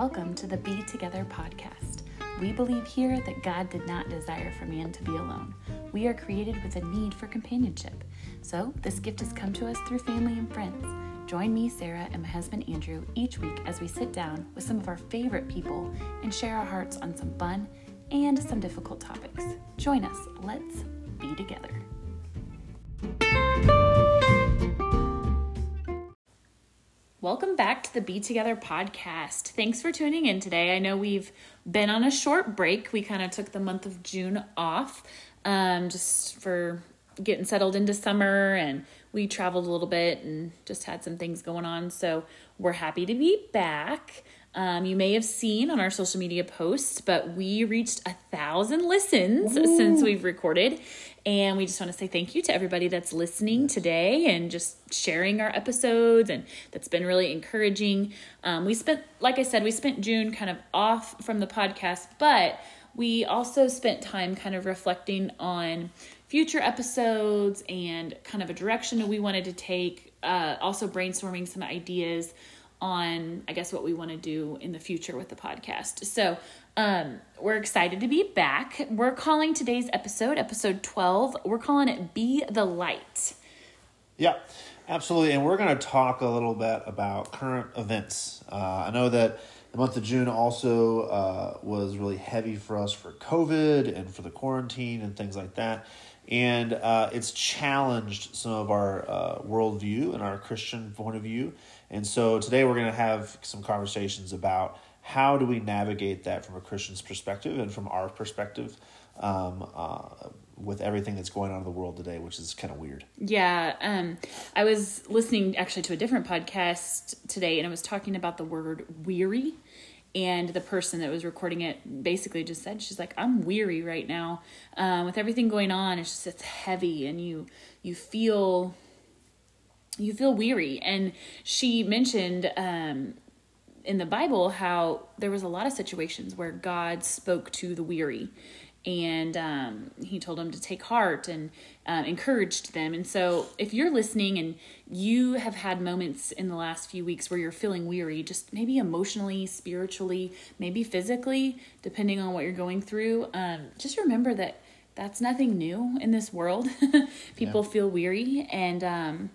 Welcome to the Be Together podcast. We believe here that God did not desire for man to be alone. We are created with a need for companionship. So, this gift has come to us through family and friends. Join me, Sarah, and my husband Andrew each week as we sit down with some of our favorite people and share our hearts on some fun and some difficult topics. Join us. Let's be together. Welcome back to the Be Together podcast. Thanks for tuning in today. I know we've been on a short break. We kind of took the month of June off um, just for getting settled into summer and we traveled a little bit and just had some things going on. So we're happy to be back. Um, you may have seen on our social media posts, but we reached a thousand listens Ooh. since we've recorded. And we just want to say thank you to everybody that's listening today and just sharing our episodes. And that's been really encouraging. Um, we spent, like I said, we spent June kind of off from the podcast, but we also spent time kind of reflecting on future episodes and kind of a direction that we wanted to take. Uh, also, brainstorming some ideas on, I guess, what we want to do in the future with the podcast. So, um, we're excited to be back. We're calling today's episode, episode 12, we're calling it Be the Light. Yeah, absolutely. And we're going to talk a little bit about current events. Uh, I know that the month of June also uh, was really heavy for us for COVID and for the quarantine and things like that. And uh, it's challenged some of our uh, worldview and our Christian point of view. And so today we're going to have some conversations about how do we navigate that from a Christian's perspective and from our perspective um, uh, with everything that's going on in the world today, which is kind of weird. Yeah. Um, I was listening actually to a different podcast today and it was talking about the word weary. And the person that was recording it basically just said, she's like, I'm weary right now. Um, with everything going on, it's just, it's heavy and you, you feel you feel weary. And she mentioned um, in the Bible how there was a lot of situations where God spoke to the weary and um, he told them to take heart and uh, encouraged them. And so, if you're listening and you have had moments in the last few weeks where you're feeling weary, just maybe emotionally, spiritually, maybe physically, depending on what you're going through, um, just remember that that's nothing new in this world. People yeah. feel weary, and um,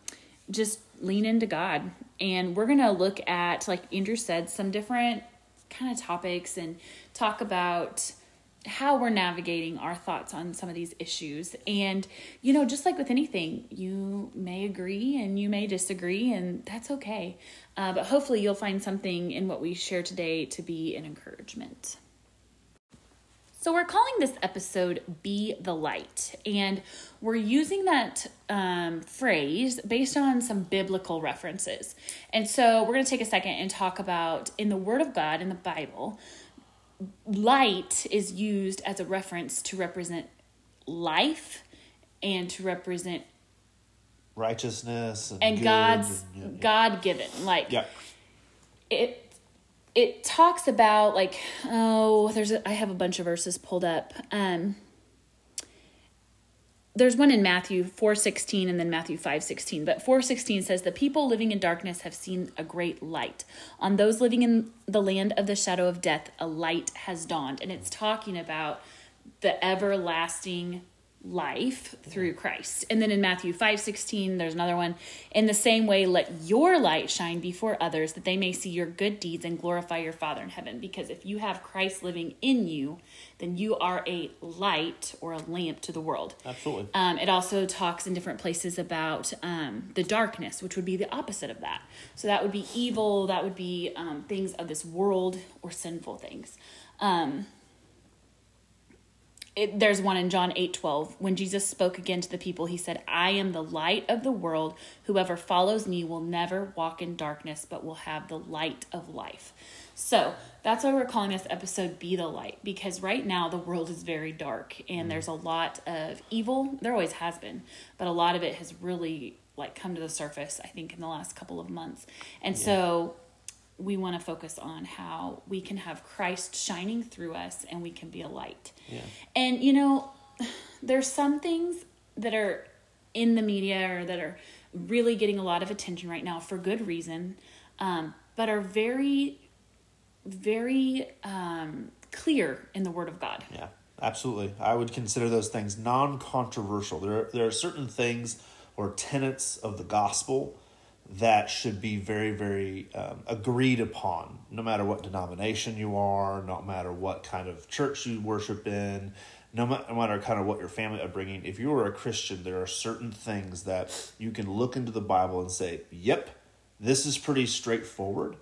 just lean into God. And we're going to look at, like Andrew said, some different kind of topics and talk about how we're navigating our thoughts on some of these issues. And, you know, just like with anything, you may agree and you may disagree, and that's okay. Uh, but hopefully, you'll find something in what we share today to be an encouragement. So, we're calling this episode Be the Light, and we're using that um, phrase based on some biblical references. And so, we're going to take a second and talk about in the Word of God, in the Bible, light is used as a reference to represent life and to represent righteousness and, and God's and, yeah, yeah. God given. Like, yeah. it it talks about like oh there's a, I have a bunch of verses pulled up. Um there's one in Matthew 4:16 and then Matthew 5:16 but 4:16 says the people living in darkness have seen a great light. On those living in the land of the shadow of death a light has dawned. And it's talking about the everlasting life through Christ. And then in Matthew 5 16, there's another one. In the same way, let your light shine before others that they may see your good deeds and glorify your Father in heaven. Because if you have Christ living in you, then you are a light or a lamp to the world. Absolutely. Um, it also talks in different places about um, the darkness, which would be the opposite of that. So that would be evil, that would be um, things of this world or sinful things. It, there's one in John 8 12. When Jesus spoke again to the people, he said, I am the light of the world. Whoever follows me will never walk in darkness, but will have the light of life. So that's why we're calling this episode Be the Light, because right now the world is very dark and mm. there's a lot of evil. There always has been, but a lot of it has really like come to the surface, I think, in the last couple of months. And yeah. so we want to focus on how we can have Christ shining through us and we can be a light. Yeah. And you know, there's some things that are in the media or that are really getting a lot of attention right now for good reason, um, but are very very um, clear in the Word of God. Yeah, absolutely. I would consider those things non-controversial. There, there are certain things or tenets of the gospel that should be very, very um, agreed upon, no matter what denomination you are, no matter what kind of church you worship in, no matter, kind of what your family upbringing. If you are a Christian, there are certain things that you can look into the Bible and say, "Yep, this is pretty straightforward."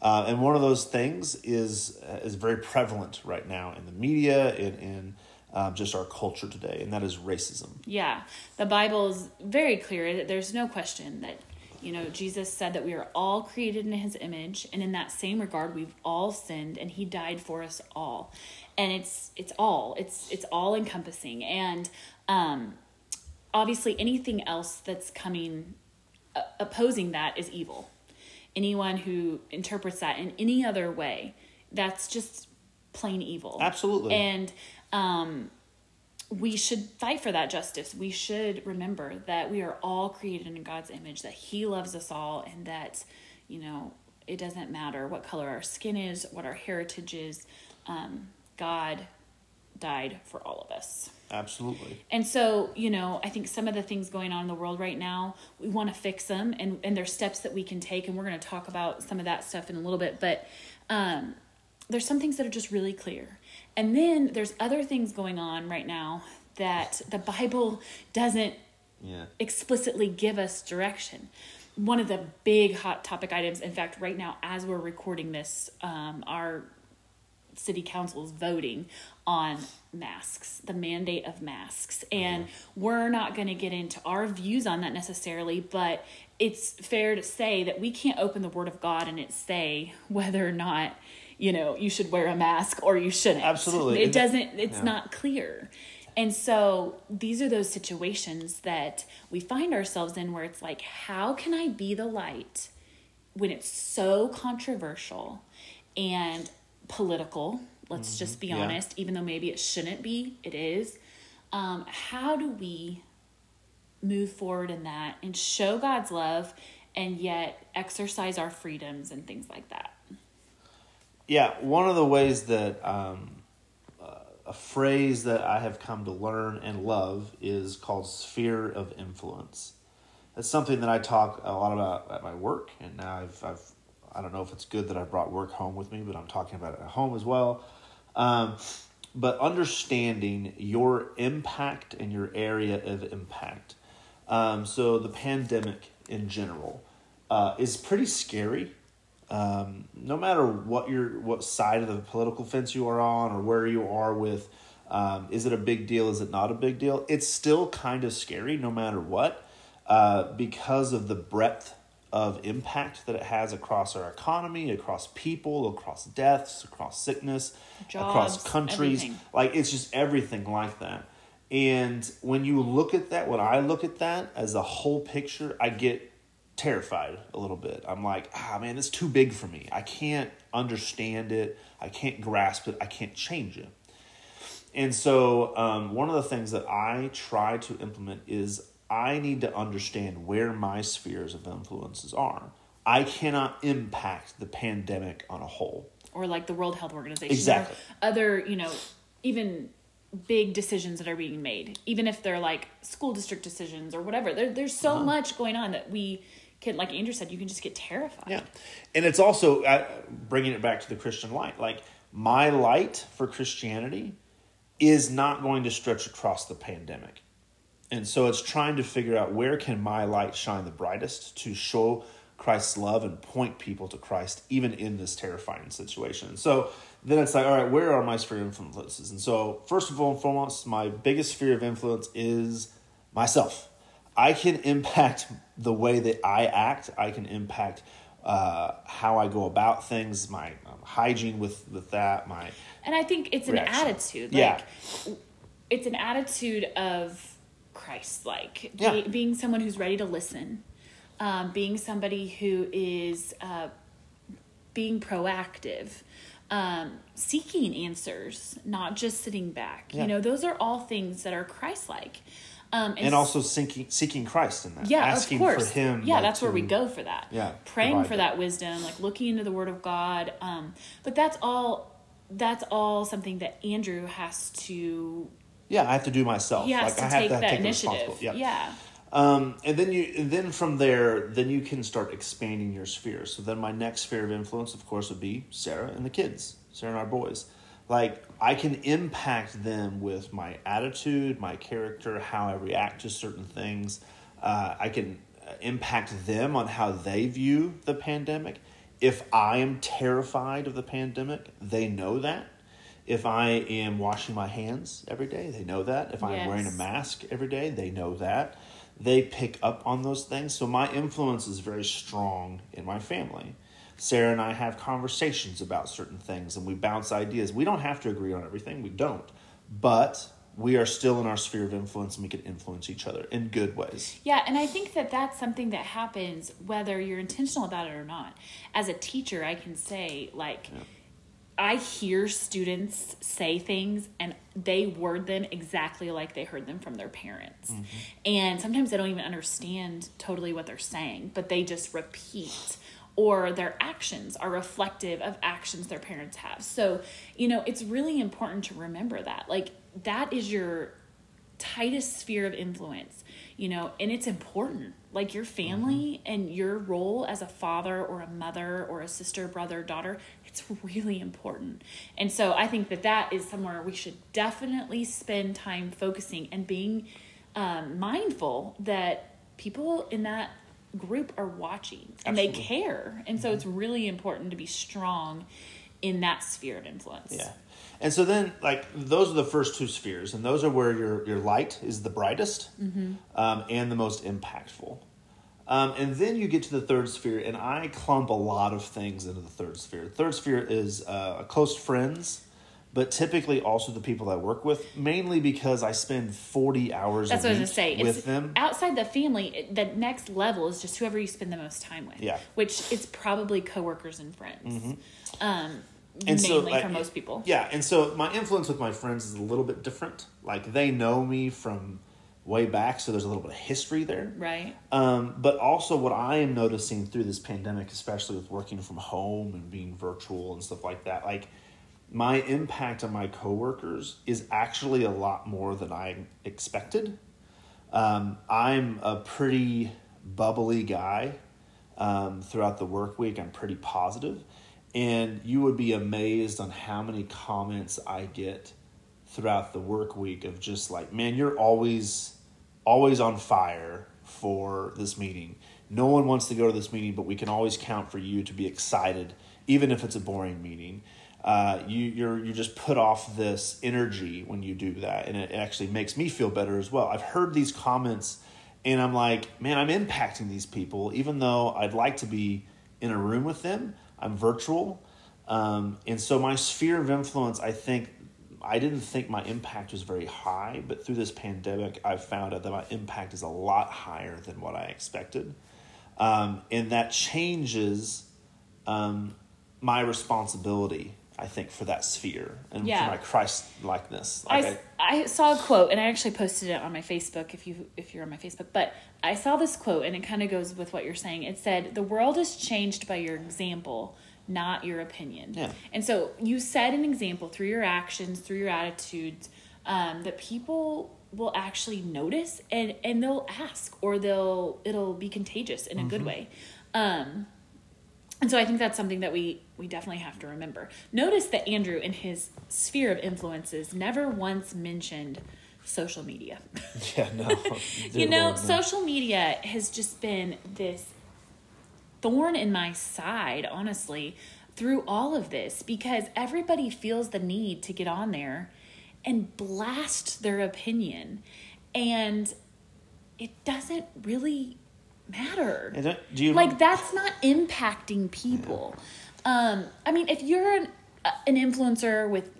Uh, and one of those things is is very prevalent right now in the media, in in um, just our culture today, and that is racism. Yeah, the Bible is very clear. There's no question that you know, Jesus said that we are all created in his image, and in that same regard, we've all sinned, and he died for us all. And it's it's all it's it's all encompassing, and um, obviously anything else that's coming uh, opposing that is evil. Anyone who interprets that in any other way, that's just plain evil. Absolutely. And um, we should fight for that justice. We should remember that we are all created in God's image, that He loves us all, and that, you know, it doesn't matter what color our skin is, what our heritage is. Um, God died for all of us. Absolutely. And so, you know, I think some of the things going on in the world right now, we want to fix them, and, and there's steps that we can take, and we're going to talk about some of that stuff in a little bit. But um, there's some things that are just really clear. And then there's other things going on right now that the Bible doesn't Yeah. explicitly give us direction. One of the big hot topic items, in fact, right now, as we're recording this, um, our city council is voting on masks, the mandate of masks. And we're not going to get into our views on that necessarily, but it's fair to say that we can't open the Word of God and it say whether or not, you know, you should wear a mask or you shouldn't. Absolutely. It doesn't, it's yeah. not clear. And so these are those situations that we find ourselves in where it's like, how can I be the light when it's so controversial and political? Let's just be Mm-hmm. Yeah. honest, even though maybe it shouldn't be, it is. Um, how do we move forward in that and show God's love and yet exercise our freedoms and things like that? Yeah, one of the ways that um, uh, a phrase that I have come to learn and love is called sphere of influence. That's something that I talk a lot about at my work, and now I've, I've I don't know if it's good that I brought work home with me, but I'm talking about it at home as well. Um, but understanding your impact and your area of impact. Um, so the pandemic in general uh, is pretty scary um, no matter what your what side of the political fence you are on or where you are with um, is it a big deal? Is it not a big deal? It's still kind of scary no matter what uh, because of the breadth of impact that it has across our economy across people across deaths across sickness across countries. everything. like it's just everything like that. And when you look at that when i look at that as a whole picture i get terrified a little bit i'm like ah man it's too big for me i can't understand it i can't grasp it i can't change it and so um, one of the things that i try to implement is i need to understand where my spheres of influences are i cannot impact the pandemic on a whole or like the World Health Organization. Exactly. Or other, you know, even big decisions that are being made, even if they're like school district decisions or whatever. There, there's so Uh-huh. much going on that we can, like Andrew said, you can just get terrified. Yeah, and it's also uh, bringing it back to the Christian light. Like my light for Christianity is not going to stretch across the pandemic, and so it's trying to figure out where can my light shine the brightest to show Christ's love and point people to Christ, even in this terrifying situation. So then it's like, all right, where are my sphere of influences? And so first of all and foremost, my biggest sphere of influence is myself. I can impact the way that I act. I can impact uh, how I go about things, my um, hygiene with with that, my And I think it's an Reaction. attitude. Yeah. It's an attitude of Christ like Yeah. being someone who's ready to listen, um, being somebody who is uh, being proactive, um, seeking answers, not just sitting back. Yeah. You know, those are all things that are Christ like. Um, and, s- also seeking seeking Christ in that. yeah, asking of course. for Him. Yeah, like, that's where we go for that. Yeah, praying for that. that wisdom, like looking into the Word of God. Um, but that's all. That's all something that Andrew has to. Yeah, I have to do myself. He has like to I have take to that take initiative. responsibility. Yeah. Um, and then you, and then from there, then you can start expanding your sphere. So then my next sphere of influence, of course, would be Sarah and the kids, Sarah and our boys. Like I can impact them with my attitude, my character, how I react to certain things. Uh, I can uh, impact them on how they view the pandemic. If I am terrified of the pandemic, they know that. If I am washing my hands every day, they know that. If I'm wearing a mask every day, they know that. They pick up on those things. So my influence is very strong in my family. Sarah and I have conversations about certain things and we bounce ideas. We don't have to agree on everything, we don't. But we are still in our sphere of influence and we can influence each other in good ways. Yeah, and I think that that's something that happens whether you're intentional about it or not. As a teacher, I can say, like, I hear students say things and they word them exactly like they heard them from their parents. Mm-hmm. And sometimes they don't even understand totally what they're saying, but they just repeat. Or their actions are reflective of actions their parents have. So, you know, it's really important to remember that. Like, that is your tightest sphere of influence, you know, and it's important. Like your family and your role as a father or a mother or a sister, brother, daughter, it's really important. And so I think that that is somewhere we should definitely spend time focusing and being um, mindful that people in that group are watching and they care. And so it's really important to be strong in that sphere of influence. Yeah. And so then, like, those are the first two spheres, and those are where your, your light is the brightest um, and the most impactful. Um, and then you get to the third sphere, and I clump a lot of things into the third sphere. Third sphere is uh, close friends, but typically also the people that I work with, mainly because I spend 40 hours That's a what I was gonna say. with It's them. outside the family. it- The next level is just whoever you spend the most time with. Yeah. which is probably coworkers and friends. Um, And so, mainly like, for most people. Yeah, and so my influence with my friends is a little bit different. Like, they know me from way back, so there's a little bit of history there. Right. Um, but also, what I am noticing through this pandemic, especially with working from home and being virtual and stuff like that, like my impact on my coworkers is actually a lot more than I expected. Um, I'm a pretty bubbly guy um, throughout the work week. I'm pretty positive, and you would be amazed on how many comments I get throughout the work week of just like, man, you're always always on fire for this meeting. No one wants to go to this meeting, but we can always count for you to be excited, even if it's a boring meeting. Uh, you you're you just put off this energy when you do that, and it actually makes me feel better as well. I've heard these comments, and I'm like, man, I'm impacting these people, even though I'd like to be in a room with them. I'm virtual, um, and so my sphere of influence, I think, I didn't think my impact was very high, but through this pandemic, I've found out that my impact is a lot higher than what I expected. Um, and that changes um, my responsibility, I think, for that sphere and Yeah. for my Christ likeness. I, Like I saw a quote and I actually posted it on my Facebook if you if you're on my Facebook. But I saw this quote and it kind of goes with what you're saying. It said, "The world is changed by your example, not your opinion." Yeah. And so you set an example through your actions, through your attitudes, um, that people will actually notice and and they'll ask or they'll it'll be contagious in a good way. Um, and so I think that's something that we we definitely have to remember. Notice that Andrew in his sphere of influences never once mentioned social media. yeah, no. you know, Lord, no. social media has just been this thorn in my side, honestly, through all of this because everybody feels the need to get on there and blast their opinion. And it doesn't really matter. Don't- you like that's not impacting people. Um i mean if you're an, uh, an influencer with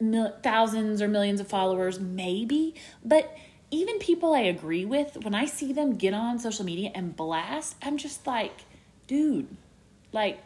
mil- thousands or millions of followers maybe. But even people i agree with when i see them get on social media and blast i'm just like dude like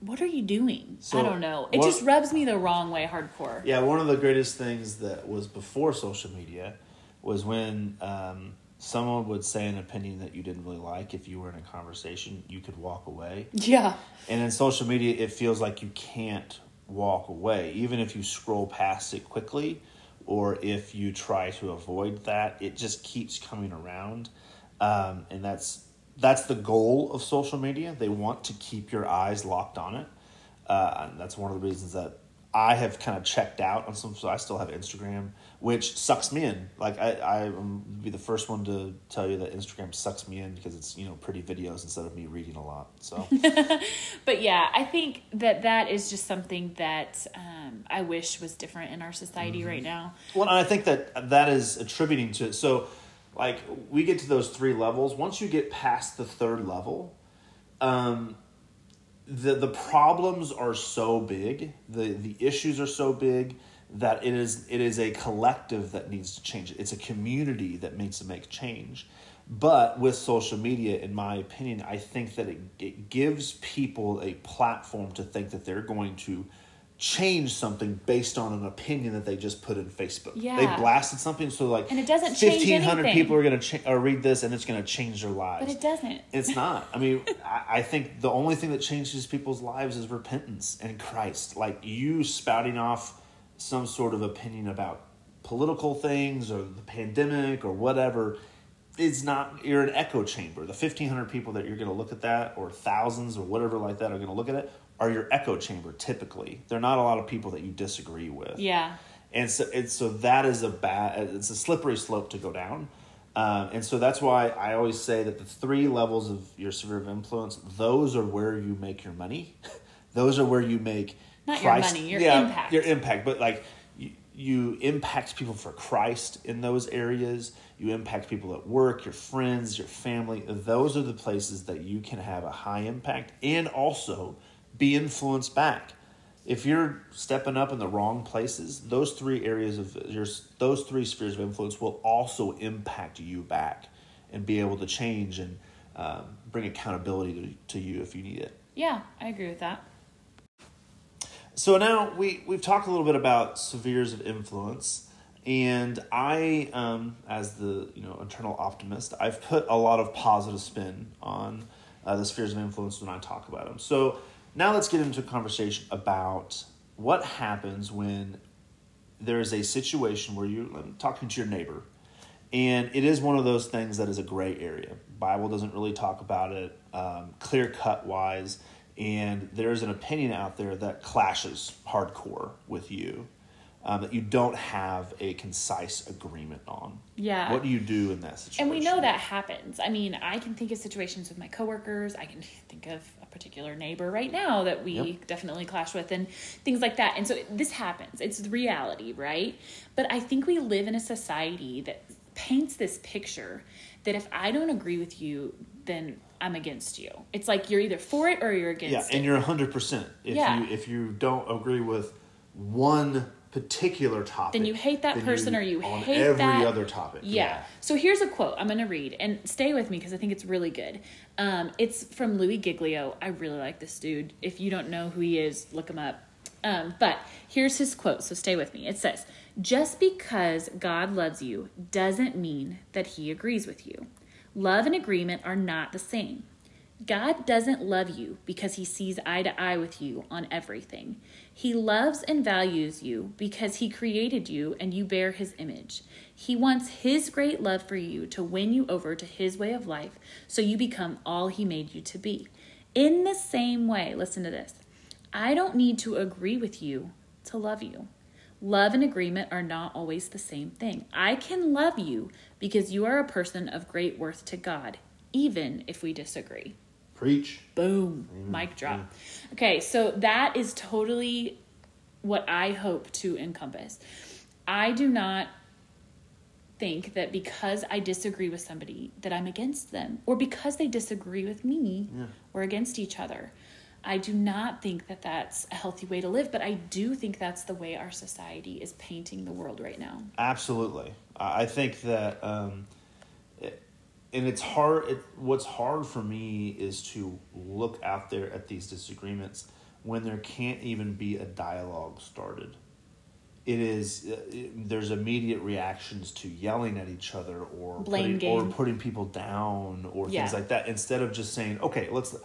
what are you doing? So, i don't know. It what- just rubs me the wrong way hardcore. Yeah, one of the greatest things that was before social media was when um, someone would say an opinion that you didn't really like. If you were in a conversation, you could walk away. Yeah. And in social media, it feels like you can't walk away, even if you scroll past it quickly, or if you try to avoid that. It just keeps coming around, um, and that's that's the goal of social media. They want to keep your eyes locked on it. Uh, and that's one of the reasons that I have kind of checked out on some. So I still have Instagram, which sucks me in. Like I, I would be the first one to tell you that Instagram sucks me in because it's you know pretty videos instead of me reading a lot. So, but yeah, I think that that is just something that um, I wish was different in our society mm-hmm. right now. Well, and I think that that is attributing to it. So, like we get to those three levels. Once you get past the third level, um, the the problems are so big, the the issues are so big that it is it is a collective that needs to change. It's a community that needs to make change. But with social media, in my opinion, I think that it, it gives people a platform to think that they're going to change something based on an opinion that they just put in Facebook. Yeah. They blasted something so like and it doesn't 1500 people are going to cha- uh, read this and it's going to change their lives. But it doesn't. It's not. I mean, I, I, think the only thing that changes people's lives is repentance and Christ. Like you spouting off some sort of opinion about political things or the pandemic or whatever is not you're an echo chamber. The 1500 people that you're going to look at that or thousands or whatever like that are going to look at it are your echo chamber typically. They're not a lot of people that you disagree with. Yeah. And so it's so that is a bad it's a slippery slope to go down. Um, and so that's why I always say that the three levels of your sphere of influence, those are where you make your money. those are where you make not Christ, your money, your yeah, impact. Your impact. But like you, you impact people for Christ in those areas. You impact people at work, your friends, your family. Those are the places that you can have a high impact and also be influenced back. If you're stepping up in the wrong places, those three areas of your those three spheres of influence will also impact you back and be able to change and um, bring accountability to, to you if you need it. Yeah, I agree with that. So now we we've talked a little bit about spheres of influence, and I, um, as the you know eternal optimist, I've put a lot of positive spin on uh, the spheres of influence when I talk about them. So now let's get into a conversation about what happens when there is a situation where you're talking to your neighbor and it is one of those things that is a gray area bible doesn't really talk about it um, clear cut wise and there's an opinion out there that clashes hardcore with you um, that you don't have a concise agreement on. Yeah. What do you do in that situation? And we know that happens. I mean, I can think of situations with my coworkers. I can think of a particular neighbor right now that we yep. definitely clash with and things like that. And so this happens. It's the reality, right? But I think we live in a society that paints this picture that if I don't agree with you, then I'm against you. It's like you're either for it or you're against it. yeah, it. and you're 100%. If yeah. you if you don't agree with one particular topic. Then you hate that person you, or you on hate every that. other topic. Yeah. yeah. So here's a quote I'm going to read and stay with me because I think it's really good. Um, it's from Louie Giglio. I really like this dude. If you don't know who he is, look him up. Um, but here's his quote, so stay with me. It says, Just because God loves you doesn't mean that he agrees with you. Love and agreement are not the same. God doesn't love you because he sees eye to eye with you on everything. He loves and values you because he created you and you bear his image. He wants his great love for you to win you over to his way of life so you become all he made you to be. In the same way, listen to this I don't need to agree with you to love you. Love and agreement are not always the same thing. I can love you because you are a person of great worth to God, even if we disagree. Preach. Boom. Mm-hmm. Mic drop. Okay, so that is totally what I hope to encompass. I do not think that because I disagree with somebody that I'm against them or because they disagree with me yeah. or against each other. I do not think that that's a healthy way to live, but I do think that's the way our society is painting the world right now. Absolutely. I think that um, and it's hard it, what's hard for me is to look out there at these disagreements when there can't even be a dialogue started it is uh, it, there's immediate reactions to yelling at each other or Blame putting, or putting people down or Yeah. things like that instead of just saying okay let's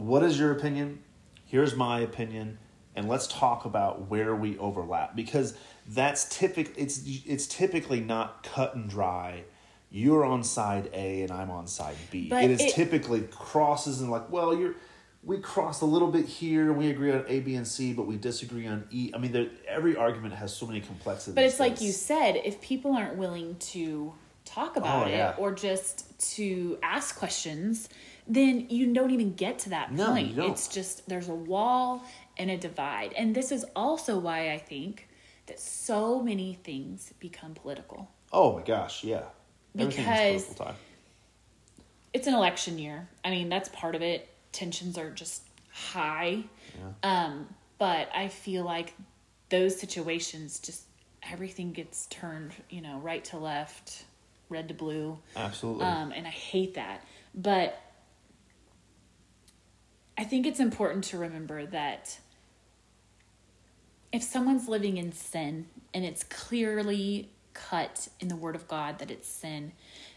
what is your opinion? Here's my opinion and let's talk about where we overlap because that's typical it's it's typically not cut and dry. You're on side A and I'm on side B. But it is it- typically crosses and like well you're we cross a little bit here we agree on A B and C but we disagree on E. I mean there, every argument has so many complexities. But it's like you said, if people aren't willing to talk oh, about Oh, it or just to ask questions, then you don't even get to that No, point. It's just there's a wall and a divide. And this is also why I think that so many things become political. oh my gosh yeah Because-. It's an election year. I mean, that's part of it. Tensions are just high. Yeah. Um, but I feel like those situations just everything gets turned, you know, right to left, red to blue. absolutely Um, and I hate that. But I think it's important to remember that if someone's living in sin and it's clearly cut in the Word of God that it's sin,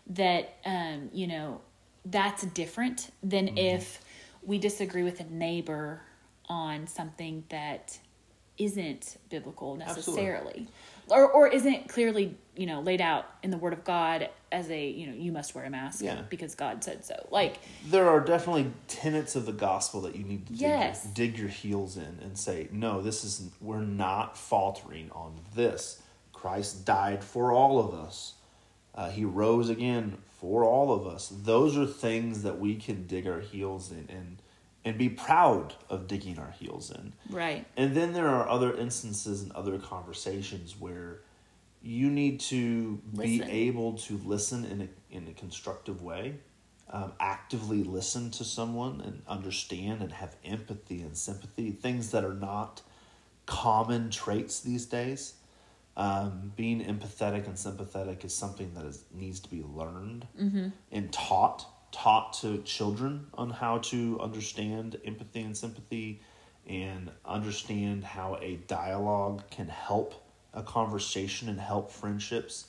that, um, you know, that's different than Mm-hmm. if we disagree with a neighbor on something that isn't biblical necessarily or or isn't clearly you know laid out in the word of god as a you know you must wear a mask Yeah. because god said so like there are definitely tenets of the gospel that you need to dig, Yes. your, dig your heels in and say, no, this is we're not faltering on this. Christ died for all of us. Uh, he rose again for all of us. Those are things that we can dig our heels in and and be proud of digging our heels in. right And then there are other instances and other conversations where you need to be able to listen in a in a constructive way, um, actively listen to someone and understand and have empathy and sympathy. Things that are not common traits these days. Um, being empathetic and sympathetic is something that is, needs to be learned and taught taught to children on how to understand empathy and sympathy and understand how a dialogue can help a conversation and help friendships.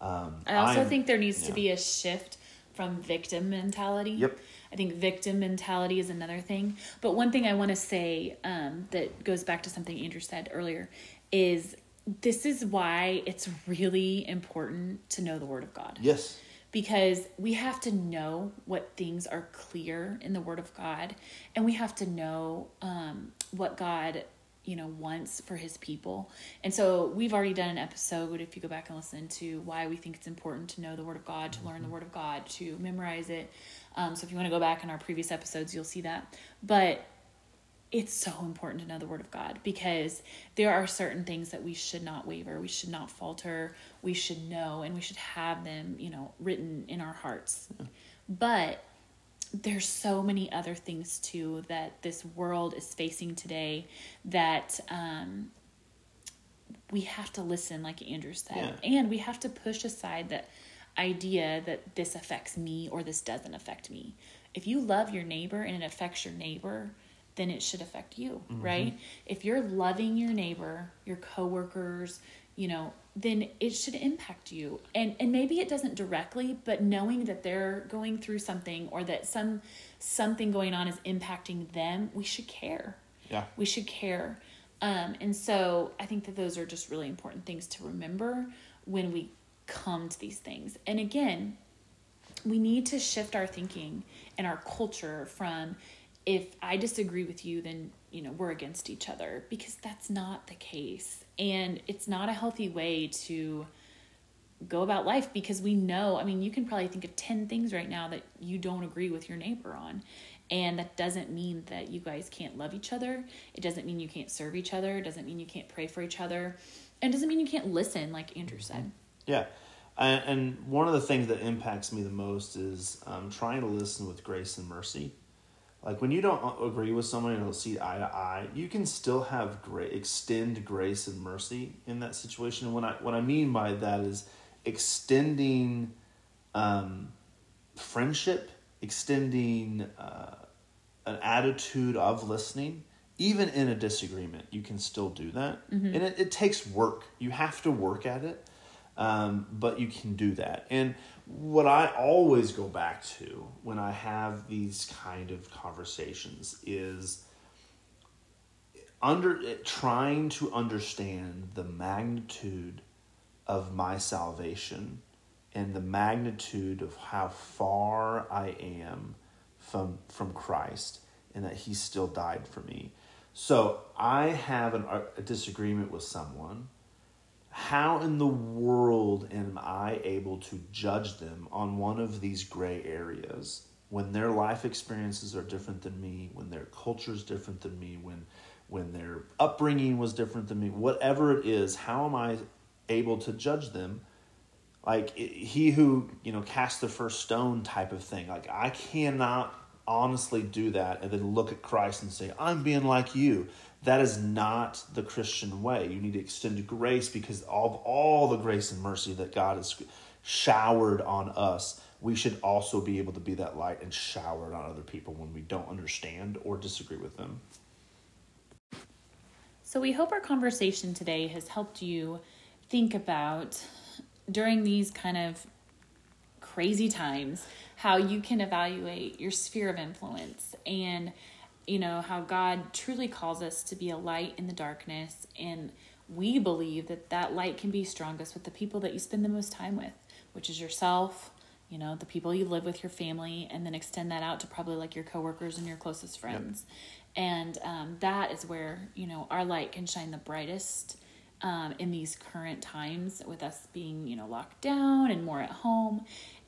Um, i also I'm- think there needs to be a shift from victim mentality Yep. i think victim mentality is another thing but one thing i want to say um, that goes back to something andrew said earlier is this is why it's really important to know the word of god Yes. Because we have to know what things are clear in the word of god and we have to know um, what god you know wants for his people. And so we've already done an episode if you go back and listen to why we think it's important to know the word of god to learn the word of god to memorize it. Um, so if you want to go back in our previous episodes you'll see that. But it's so important to know the word of God because there are certain things that we should not waver, we should not falter, we should know, and we should have them, you know, written in our hearts. But there's so many other things too that this world is facing today that um, we have to listen, like Andrew said, and we have to push aside that idea that this affects me or this doesn't affect me. If you love your neighbor and it affects your neighbor, then it should affect you, right? If you're loving your neighbor, your coworkers, you know, then it should impact you. And and maybe it doesn't directly, but knowing that they're going through something or that some something going on is impacting them, we should care Yeah. we should care um, and so i think that those are just really important things to remember when we come to these things and again we need to shift our thinking and our culture from if i disagree with you then you know we're against each other because that's not the case. And it's not a healthy way to go about life because we know i mean you can probably think of 10 things right now that you don't agree with your neighbor on. And that doesn't mean that you guys can't love each other. It doesn't mean you can't serve each other. It doesn't mean you can't pray for each other. And it doesn't mean you can't listen like andrew said. Yeah. And, and one of the things that impacts me the most is um, trying to listen with grace and mercy. Like when you don't agree with someone and don't see eye to eye, you can still have great extend grace and mercy in that situation. And what I what I mean by that is extending um, friendship, extending uh, an attitude of listening even in a disagreement, you can still do that. And it, it takes work. You have to work at it, um, but you can do that. And what I always go back to when I have these kind of conversations is under trying to understand the magnitude of my salvation and the magnitude of how far I am from from Christ and that he still died for me. So I have an, a disagreement with someone. How in the world am I able to judge them on one of these gray areas when their life experiences are different than me, when their culture is different than me, when when their upbringing was different than me, whatever it is, how am I able to judge them? Like he who, you know, cast the first stone type of thing. Like I cannot honestly do that and then look at Christ and say, I'm being like you. That is not the Christian way. You need to extend grace because of all the grace and mercy that God has showered on us. We should also be able to be that light and shower it on other people when we don't understand or disagree with them. So, we hope our conversation today has helped you think about during these kind of crazy times how you can evaluate your sphere of influence and you know how God truly calls us to be a light in the darkness. And we believe that that light can be strongest with the people that you spend the most time with which is yourself you know the people you live with your family and then extend that out to probably like your coworkers and your closest friends. Yep. and um, that is where you know our light can shine the brightest um, in these current times with us being you know locked down and more at home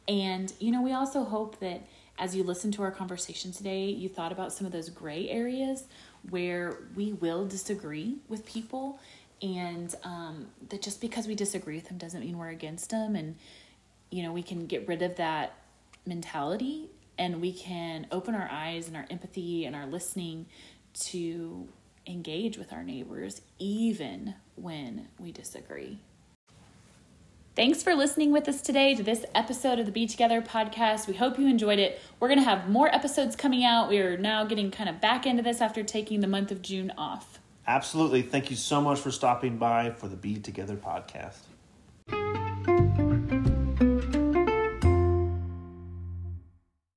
and, you know, we also hope that as you listen to our conversation today, you thought about some of those gray areas where we will disagree with people, and um, that just because we disagree with them doesn't mean we're against them. And, you know, we can get rid of that mentality and we can open our eyes and our empathy and our listening to engage with our neighbors, even when we disagree. Thanks for listening with us today to this episode of the Be Together podcast. We hope you enjoyed it. We're going to have more episodes coming out. We are now getting kind of back into this after taking the month of June off. Absolutely. Thank you so much for stopping by for the Be Together podcast.